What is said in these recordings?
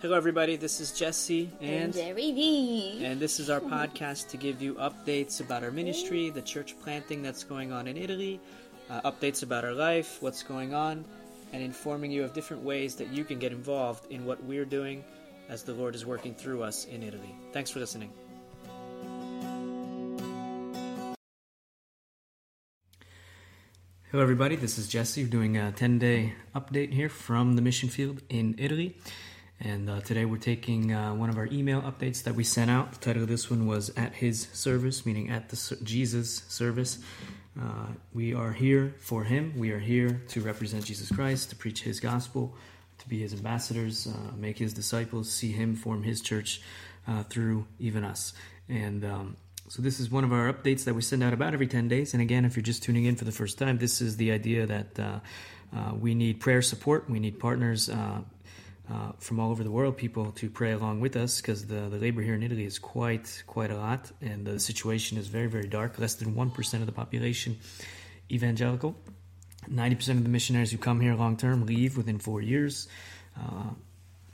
Hello, everybody. This is Jesse and, and Jerry V. And this is our podcast to give you updates about our ministry, the church planting that's going on in Italy, uh, updates about our life, what's going on, and informing you of different ways that you can get involved in what we're doing as the Lord is working through us in Italy. Thanks for listening. Hello, everybody. This is Jesse doing a 10 day update here from the mission field in Italy. And uh, today we're taking uh, one of our email updates that we sent out. The title of this one was At His Service, meaning at the Jesus service. Uh, we are here for Him. We are here to represent Jesus Christ, to preach His gospel, to be His ambassadors, uh, make His disciples, see Him form His church uh, through even us. And um, so this is one of our updates that we send out about every 10 days. And again, if you're just tuning in for the first time, this is the idea that uh, we need prayer support, we need partners uh, from all over the world, people to pray along with us because the, the labor here in Italy is quite quite a lot, and the situation is very very dark. Less than one percent of the population evangelical. Ninety percent of the missionaries who come here long term leave within four years. Uh,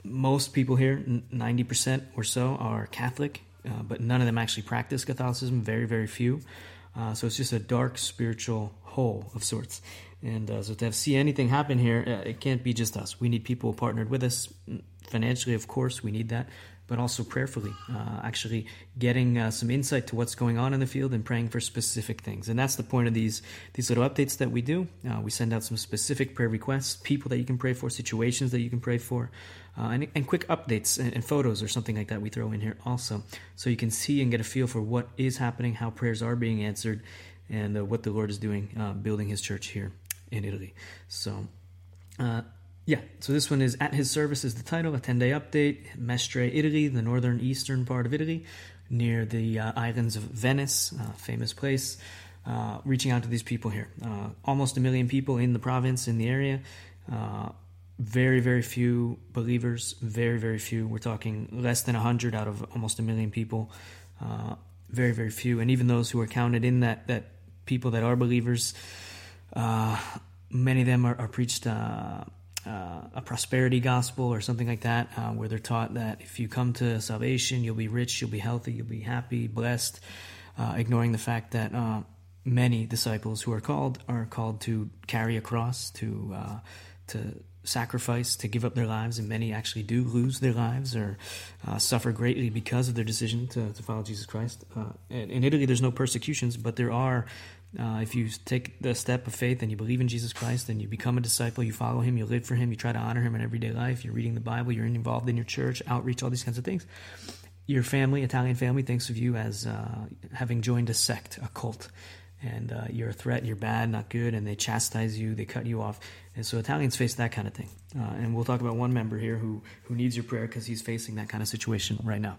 most people here, ninety percent or so, are Catholic, uh, but none of them actually practice Catholicism. Very very few. Uh, so it's just a dark spiritual hole of sorts. And uh, so to have, see anything happen here, uh, it can't be just us. We need people partnered with us financially, of course, we need that, but also prayerfully, uh, actually getting uh, some insight to what's going on in the field and praying for specific things. And that's the point of these these little updates that we do. Uh, we send out some specific prayer requests, people that you can pray for, situations that you can pray for, uh, and, and, quick updates and, and photos or something like that we throw in here also, so you can see and get a feel for what is happening, how prayers are being answered, and uh, what the Lord is doing, uh, building His church here in Italy. So, uh, yeah, so this one is At His Service is the title, a 10 day update. Mestre, Italy, the northern eastern part of Italy, near the uh, islands of Venice, famous place. Uh, reaching out to these people here. Uh, almost a million people in the province, in the area. Uh, very, very few believers. Very, very few. We're talking less than 100 out of almost a million people. Uh, very, very few. And even those who are counted in that, that people that are believers, many of them are, are preached uh, uh, a prosperity gospel or something like that, uh, where they're taught that if you come to salvation, you'll be rich, you'll be healthy, you'll be happy, blessed, uh, ignoring the fact that many disciples who are called are called to carry a cross, to to sacrifice, to give up their lives, and many actually do lose their lives or uh, suffer greatly because of their decision to, to follow Jesus Christ. Uh, in Italy, there's no persecutions, but there are. Uh, if you take the step of faith and you believe in Jesus Christ and you become a disciple, you follow Him, you live for Him, you try to honor Him in everyday life, you're reading the Bible, you're involved in your church, outreach, all these kinds of things. Your family, Italian family, thinks of you as uh, having joined a sect, a cult and uh, you're a threat, you're bad, not good, and they chastise you, they cut you off. And so Italians face that kind of thing. Uh, and we'll talk about one member here who, who needs your prayer because he's facing that kind of situation right now.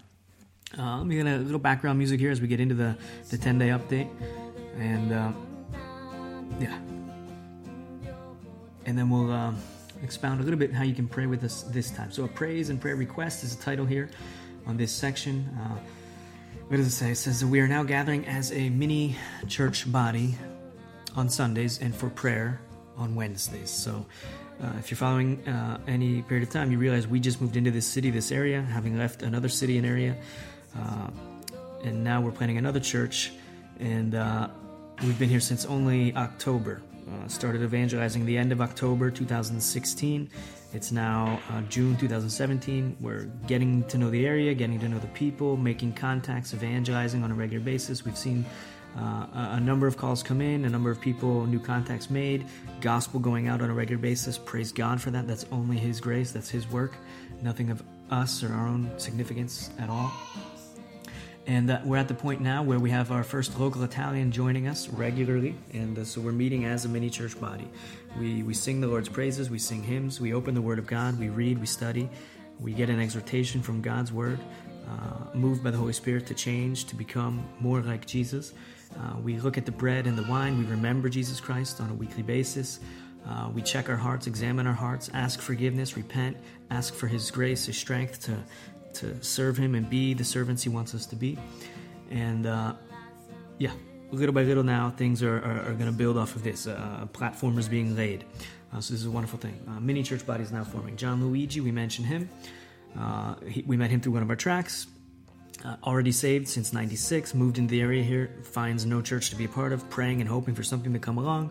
Uh, let me get a little background music here as we get into the, the 10 day update. And uh, yeah. And then we'll um, expound a little bit how you can pray with us this time. So, a praise and prayer request is the title here on this section. Uh, what does it say? It says that we are now gathering as a mini church body on Sundays and for prayer on Wednesdays. So, uh, if you're following uh, any period of time, you realize we just moved into this city, this area, having left another city and area, uh, and now we're planning another church, and uh, we've been here since only October. Uh, started evangelizing the end of October 2016, it's now uh, June 2017. We're getting to know the area, getting to know the people, making contacts, evangelizing on a regular basis. We've seen uh, a number of calls come in, a number of people, new contacts made, gospel going out on a regular basis. Praise God for that. That's only His grace, that's His work, nothing of us or our own significance at all. And uh, we're at the point now where we have our first local Italian joining us regularly. And uh, so we're meeting as a mini church body. We, we sing the Lord's praises, we sing hymns, we open the Word of God, we read, we study, we get an exhortation from God's Word, uh, moved by the Holy Spirit to change, to become more like Jesus. Uh, we look at the bread and the wine, we remember Jesus Christ on a weekly basis. Uh, we check our hearts, examine our hearts, ask forgiveness, repent, ask for His grace, His strength to, to serve Him and be the servants He wants us to be. And uh, yeah, little by little now, things are, are, are going to build off of this. Uh, platform is being laid. Uh, so this is a wonderful thing. Uh, mini church body is now forming. Gianluigi, we mentioned him. Uh, he, we met him through one of our tracts. Uh, already saved since 96, moved into the area here, finds no church to be a part of, praying and hoping for something to come along.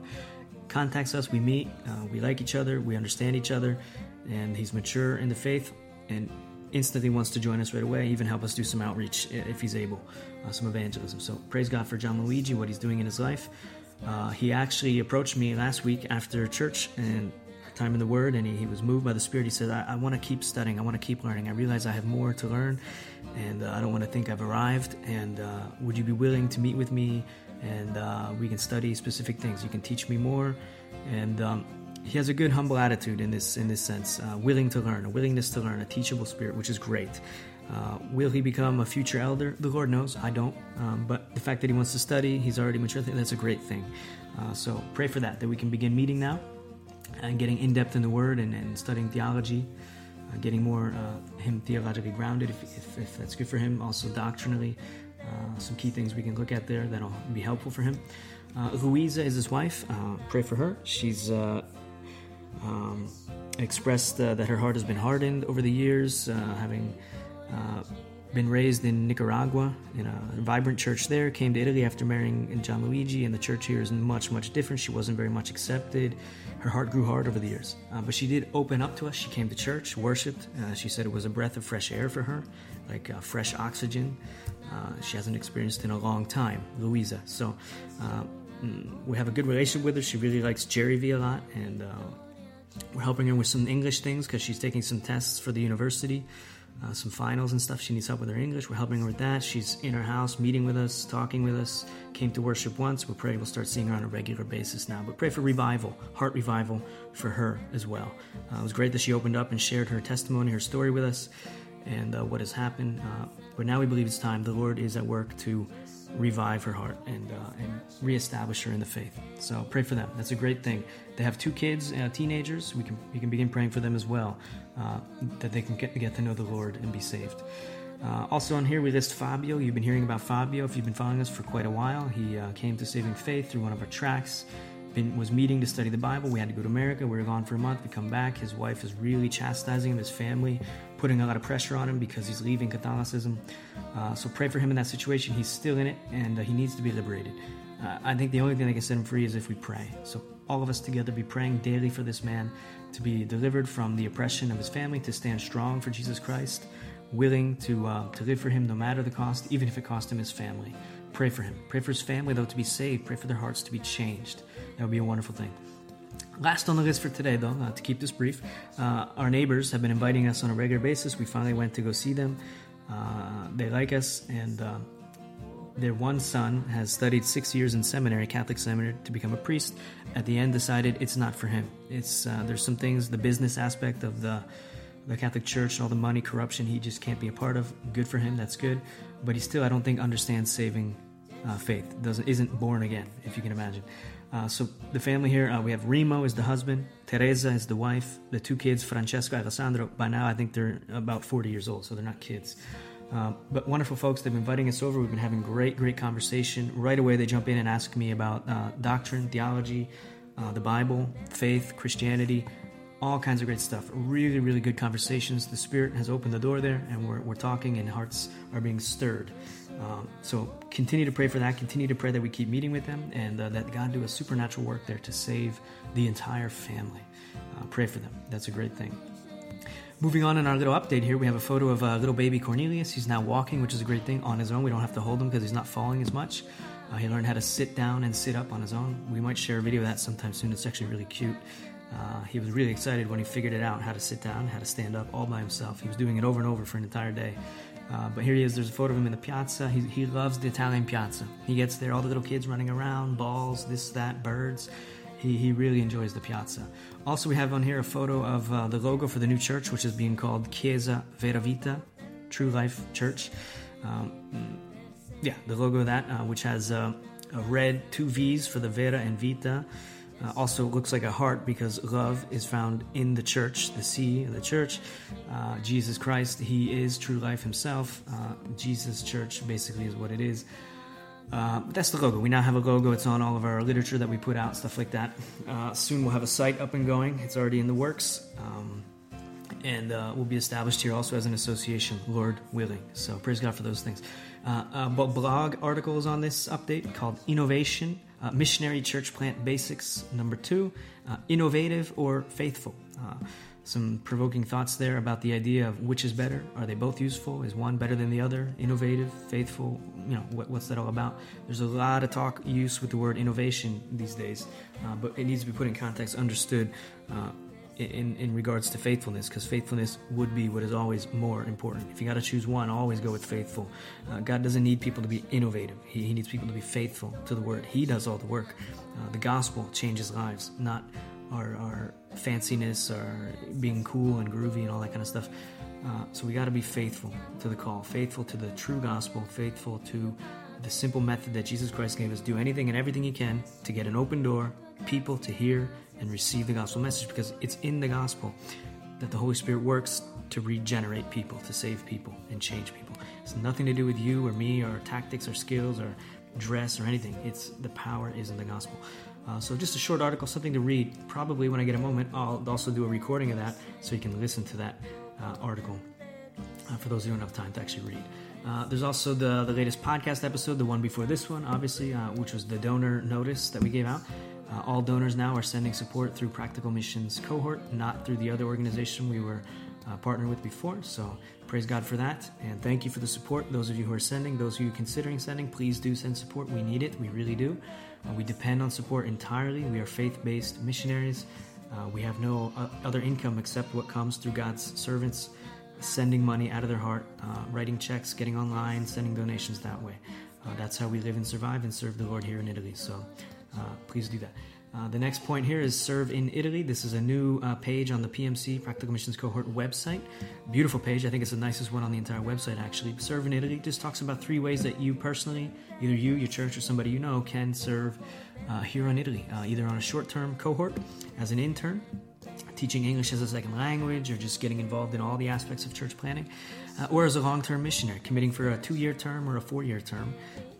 Contacts us, we meet, uh, we like each other, we understand each other, and he's mature in the faith and instantly wants to join us right away, even help us do some outreach if he's able, uh, some evangelism. So praise God for Gianluigi, what he's doing in his life. Uh, he actually approached me last week after church and time in the Word, and he, he was moved by the Spirit. He said, I, I want to keep studying. I want to keep learning. I realize I have more to learn, and uh, I don't want to think I've arrived. And uh, would you be willing to meet with me? And uh, we can study specific things. You can teach me more. And um, he has a good, humble attitude in this in this sense, uh, willing to learn, a willingness to learn, a teachable spirit, which is great. Uh, will he become a future elder? The Lord knows. I don't. Um, but the fact that he wants to study, he's already mature. That's a great thing. Uh, so pray for that, that we can begin meeting now and getting in depth in the Word and, and studying theology, uh, getting more uh, him theologically grounded if, if, if, that's good for him. Also doctrinally, uh, some key things we can look at there that'll be helpful for him. Uh, Louisa is his wife. Uh, pray for her. She's uh, um, expressed that her heart has been hardened over the years, having been raised in Nicaragua in a vibrant church there. Came to Italy after marrying Gianluigi, and the church here is much, much different. She wasn't very much accepted. Her heart grew hard over the years, uh, but she did open up to us. She came to church, worshipped. Uh, she said it was a breath of fresh air for her, like uh, fresh oxygen. Uh, she hasn't experienced in a long time, Louisa. So uh, mm, we have a good relationship with her. She really likes Jerry V a lot, and uh, we're helping her with some English things because she's taking some tests for the university uh, some finals and stuff. She needs help with her English. We're helping her with that. She's in her house, meeting with us, talking with us. Came to worship once. We're praying we'll start seeing her on a regular basis now. But pray for revival, heart revival for her as well. Uh, it was great that she opened up and shared her testimony, her story with us, and uh, what has happened. Uh, but now we believe it's time. The Lord is at work to revive her heart and uh, and reestablish her in the faith. So pray for them. That's a great thing. They have two kids, uh, teenagers. We can we can begin praying for them as well, uh, that they can get get to know the Lord and be saved. Uh, also on here we list Fabio. You've been hearing about Fabio if you've been following us for quite a while. He uh, came to saving faith through one of our tracts. Been, was meeting to study the Bible. We had to go to America. We were gone for a month. We come back. His wife is really chastising him, his family, putting a lot of pressure on him because he's leaving Catholicism. Uh, so pray for him in that situation. He's still in it, and uh, he needs to be liberated. Uh, I think the only thing that can set him free is if we pray. So all of us together be praying daily for this man to be delivered from the oppression of his family, to stand strong for Jesus Christ, willing to uh, to live for him no matter the cost, even if it cost him his family. Pray for him. Pray for his family, though, to be saved. Pray for their hearts to be changed. That would be a wonderful thing. Last on the list for today, though, uh, to keep this brief, uh, our neighbors have been inviting us on a regular basis. We finally went to go see them. Uh, they like us, and uh, their one son has studied six years in seminary, Catholic seminary, to become a priest. At the end, decided it's not for him. It's uh, there's some things, the business aspect of the the Catholic Church and all the money corruption, he just can't be a part of. Good for him, that's good. But he still, I don't think, understands saving uh, faith. Doesn't isn't born again, if you can imagine. Uh, so the family here, uh, we have Remo is the husband, Teresa is the wife, the two kids, Francesco, and Alessandro. By now, I think they're about 40 years old, so they're not kids. Uh, but wonderful folks, they've been inviting us over. We've been having great, great conversation. Right away, they jump in and ask me about uh, doctrine, theology, uh, the Bible, faith, Christianity, all kinds of great stuff. Really, really good conversations. The Spirit has opened the door there, and we're, we're talking, and hearts are being stirred. Um, so continue to pray for that. Continue to pray that we keep meeting with them and uh, that God do a supernatural work there to save the entire family. Uh, pray for them. That's a great thing. Moving on in our little update here, we have a photo of uh, little baby Cornelius. He's now walking, which is a great thing on his own. We don't have to hold him because he's not falling as much. Uh, he learned how to sit down and sit up on his own. We might share a video of that sometime soon. It's actually really cute. Uh, he was really excited when he figured it out how to sit down, how to stand up all by himself. He was doing it over and over for an entire day. Uh, but here he is. There's a photo of him in the piazza. He, he loves the Italian piazza. He gets there, all the little kids running around, balls, this, that, birds. He, he really enjoys the piazza. Also, we have on here a photo of uh, the logo for the new church, which is being called Chiesa Vera Vita, True Life Church. Um, yeah, the logo of that, uh, which has uh, a red two V's for the Vera and Vita. Uh, also looks like a heart because love is found in the church, the sea, the church. Uh, Jesus Christ, He is true life Himself. Uh, Jesus Church basically is what it is. Uh, that's the logo. We now have a logo. It's on all of our literature that we put out, stuff like that. Uh, soon we'll have a site up and going. It's already in the works. Um, and uh, will be established here also as an association, Lord willing. So praise God for those things. Uh, blog articles on this update called Innovation, uh, Missionary Church Plant Basics, number two, uh, Innovative or Faithful. Uh, some provoking thoughts there about the idea of which is better. Are they both useful? Is one better than the other? Innovative, faithful, you know, what, what's that all about? There's a lot of talk, use with the word innovation these days, but it needs to be put in context, understood in, in regards to faithfulness, because faithfulness would be what is always more important. If you got to choose one, always go with faithful. Uh, God doesn't need people to be innovative, he, he, needs people to be faithful to the word. He does all the work. Uh, the gospel changes lives, not our, our fanciness or being cool and groovy and all that kind of stuff. Uh, so we got to be faithful to the call, faithful to the true gospel, faithful to the simple method that Jesus Christ gave us. Do anything and everything you can to get an open door, people to hear and receive the gospel message because it's in the gospel that the Holy Spirit works to regenerate people, to save people, and change people. It's nothing to do with you or me or tactics or skills or dress or anything. It's the power is in the gospel. Uh, so just a short article, something to read. Probably when I get a moment, I'll also do a recording of that so you can listen to that uh, article. Uh, for those who don't have time to actually read. Uh, there's also the, the latest podcast episode, the one before this one, obviously, uh, which was the donor notice that we gave out. Uh, all donors now are sending support through Practical Missions cohort, not through the other organization we were uh, partnered with before. So praise God for that. And thank you for the support. Those of you who are sending, those of you considering sending, please do send support. We need it. We really do. Uh, we depend on support entirely. We are faith based missionaries. Uh, we have no uh, other income except what comes through God's servants sending money out of their heart, uh, writing checks, getting online, sending donations that way. that's how we live and survive and serve the Lord here in Italy. So please do that. Uh, the next point here is Serve in Italy. This is a new uh, page on the PMC Practical Missions Cohort website. Beautiful page. I think it's the nicest one on the entire website, actually. Serve in Italy just talks about three ways that you personally, either you, your church, or somebody you know, can serve uh, here in Italy, uh, either on a short term cohort as an intern, teaching English as a second language, or just getting involved in all the aspects of church planting, uh, or as a long term missionary, committing for a two year term or a four year term,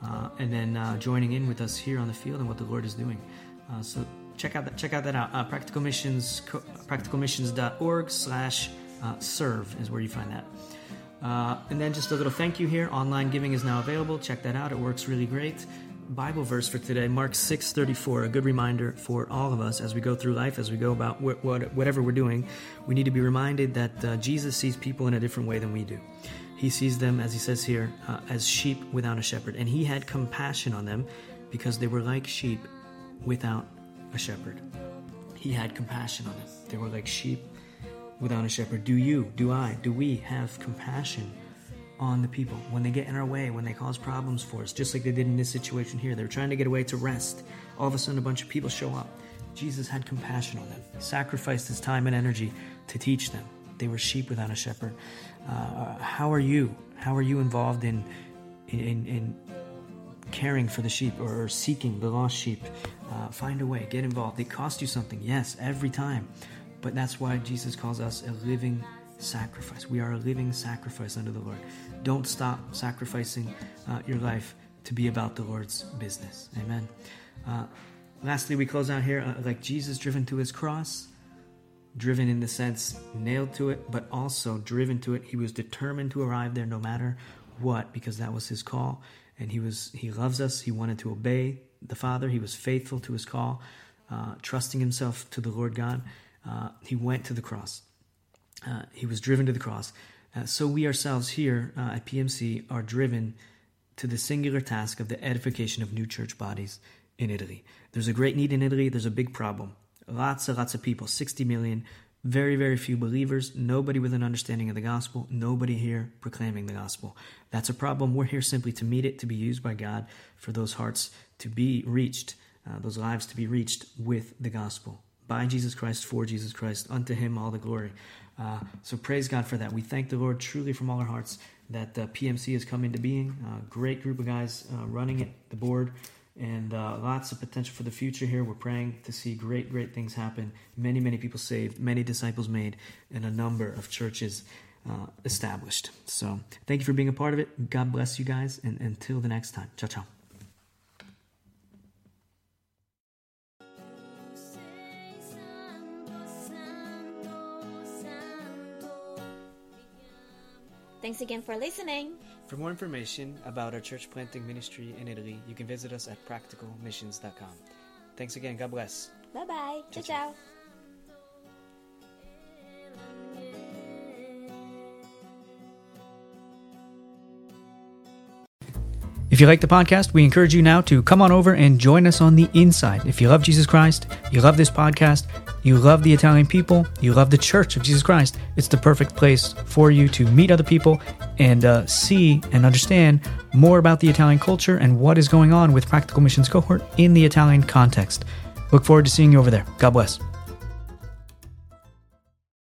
uh, and then uh, joining in with us here on the field and what the Lord is doing. Uh, so check out that check out that out. Uh, practical missions practicalmissions.org slash uh, serve is where you find that. Uh, and then just a little thank you here. Online giving is now available. Check that out. It works really great. Bible verse for today, Mark 6:34, a good reminder for all of us as we go through life, as we go about what, what, whatever we're doing. We need to be reminded that uh, Jesus sees people in a different way than we do. He sees them, as he says here, uh, as sheep without a shepherd. And he had compassion on them because they were like sheep without a shepherd. He had compassion on them. They were like sheep without a shepherd. Do you, do I, do we have compassion on the people when they get in our way, when they cause problems for us, just like they did in this situation here? They were trying to get away to rest. All of a sudden, a bunch of people show up. Jesus had compassion on them, sacrificed his time and energy to teach them. They were sheep without a shepherd. Uh, how are you? How are you involved in, in, in caring for the sheep or seeking the lost sheep? Uh, find a way, get involved. It costs you something, yes, every time. But that's why Jesus calls us a living sacrifice. We are a living sacrifice unto the Lord. Don't stop sacrificing uh, your life to be about the Lord's business. Amen. Uh, lastly, we close out here uh, like Jesus driven to his cross driven in the sense nailed to it, but also driven to it. He was determined to arrive there no matter what, because that was his call. And he was he loves us. He wanted to obey the Father. He was faithful to his call, uh, trusting himself to the Lord God. Uh, he went to the cross. Uh, he was driven to the cross. Uh, so we ourselves here uh, at PMC are driven to the singular task of the edification of new church bodies in Italy. There's a great need in Italy. There's a big problem. Lots and lots of people, 60 million, very, very few believers, nobody with an understanding of the gospel, nobody here proclaiming the gospel. That's a problem. We're here simply to meet it, to be used by God for those hearts to be reached, uh, those lives to be reached with the gospel. By Jesus Christ, for Jesus Christ, unto him all the glory. Uh, so praise God for that. We thank the Lord truly from all our hearts that uh, PMC has come into being. Uh, great group of guys uh, running it, the board and uh, lots of potential for the future here. We're praying to see great, great things happen. Many, many people saved, many disciples made, and a number of churches uh, established. So, thank you for being a part of it. God bless you guys, and until the next time, ciao, ciao. Thanks again for listening. For more information about our church planting ministry in Italy, you can visit us at practicalmissions.com. Thanks again. God bless. Bye bye. Ciao, Ciao, ciao. If you like the podcast, we encourage you now to come on over and join us on the inside. If you love Jesus Christ, you love this podcast, you love the Italian people, you love the Church of Jesus Christ, it's the perfect place for you to meet other people and uh, see and understand more about the Italian culture and what is going on with Practical Missions Cohort in the Italian context. Look forward to seeing you over there. God bless.